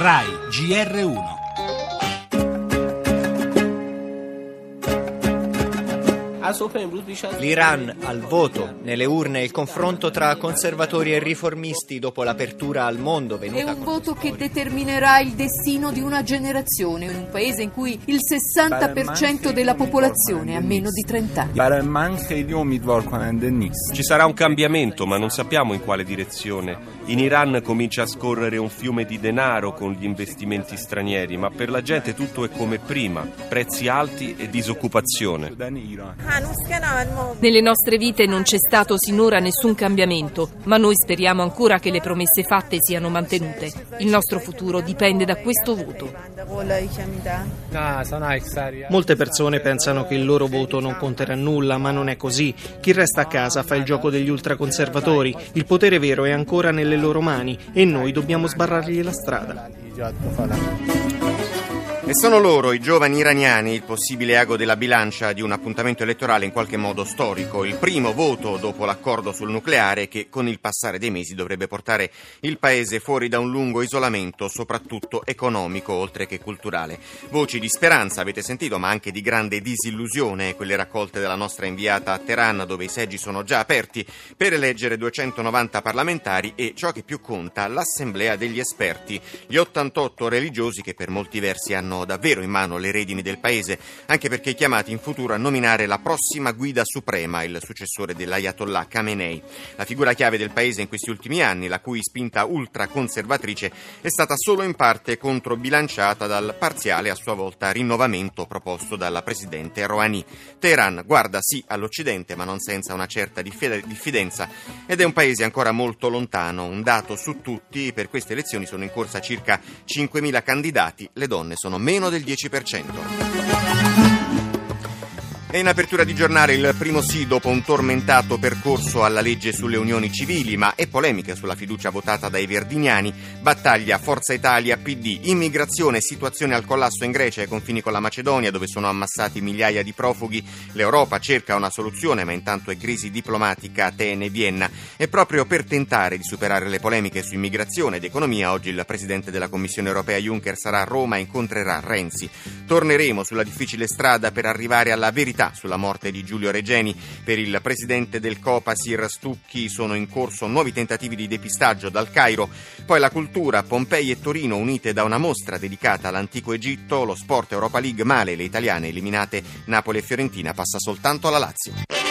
RAI GR1 L'Iran al voto, nelle urne il confronto tra conservatori e riformisti dopo l'apertura al mondo venuta È un voto che determinerà il destino di una generazione in un paese in cui il 60% della popolazione ha meno di 30 anni. Ci sarà un cambiamento, ma non sappiamo in quale direzione. In Iran comincia a scorrere un fiume di denaro con gli investimenti stranieri, ma per la gente tutto è come prima, prezzi alti e disoccupazione. Nelle nostre vite non c'è stato sinora nessun cambiamento, ma noi speriamo ancora che le promesse fatte siano mantenute. Il nostro futuro dipende da questo voto. Molte persone pensano che il loro voto non conterà nulla, ma non è così. Chi resta a casa fa il gioco degli ultraconservatori. Il potere vero è ancora nelle loro mani e noi dobbiamo sbarrargli la strada. E sono loro, i giovani iraniani, il possibile ago della bilancia di un appuntamento elettorale in qualche modo storico. Il primo voto dopo l'accordo sul nucleare che con il passare dei mesi dovrebbe portare il paese fuori da un lungo isolamento, soprattutto economico oltre che culturale. Voci di speranza, avete sentito, ma anche di grande disillusione, quelle raccolte dalla nostra inviata a Teheran, dove i seggi sono già aperti per eleggere 290 parlamentari e, ciò che più conta, l'assemblea degli esperti, gli 88 religiosi che per molti versi hanno davvero in mano le redini del paese, anche perché chiamati in futuro a nominare la prossima guida suprema, il successore dell'Ayatollah Khamenei. La figura chiave del paese in questi ultimi anni, la cui spinta ultraconservatrice è stata solo in parte controbilanciata dal parziale a sua volta rinnovamento proposto dalla presidente Rouhani. Teheran guarda sì all'Occidente, ma non senza una certa diffidenza ed è un paese ancora molto lontano. Un dato su tutti, per queste elezioni sono in corsa circa 5.000 candidati, le donne sono meno del 10%. E in apertura di giornale il primo sì dopo un tormentato percorso alla legge sulle unioni civili, ma è polemica sulla fiducia votata dai verdiniani. Battaglia Forza Italia PD, immigrazione, situazione al collasso in Grecia ai confini con la Macedonia dove sono ammassati migliaia di profughi. L'Europa cerca una soluzione, ma intanto è crisi diplomatica Atene e Vienna. E proprio per tentare di superare le polemiche su immigrazione ed economia, oggi il presidente della Commissione europea Juncker sarà a Roma e incontrerà Renzi. Torneremo sulla difficile strada per arrivare alla verità sulla morte di Giulio Regeni. Per il presidente del Copasir Stucchi sono in corso nuovi tentativi di depistaggio dal Cairo. Poi la cultura, Pompei e Torino unite da una mostra dedicata all'antico Egitto, lo sport Europa League male, le italiane eliminate Napoli e Fiorentina passa soltanto alla Lazio.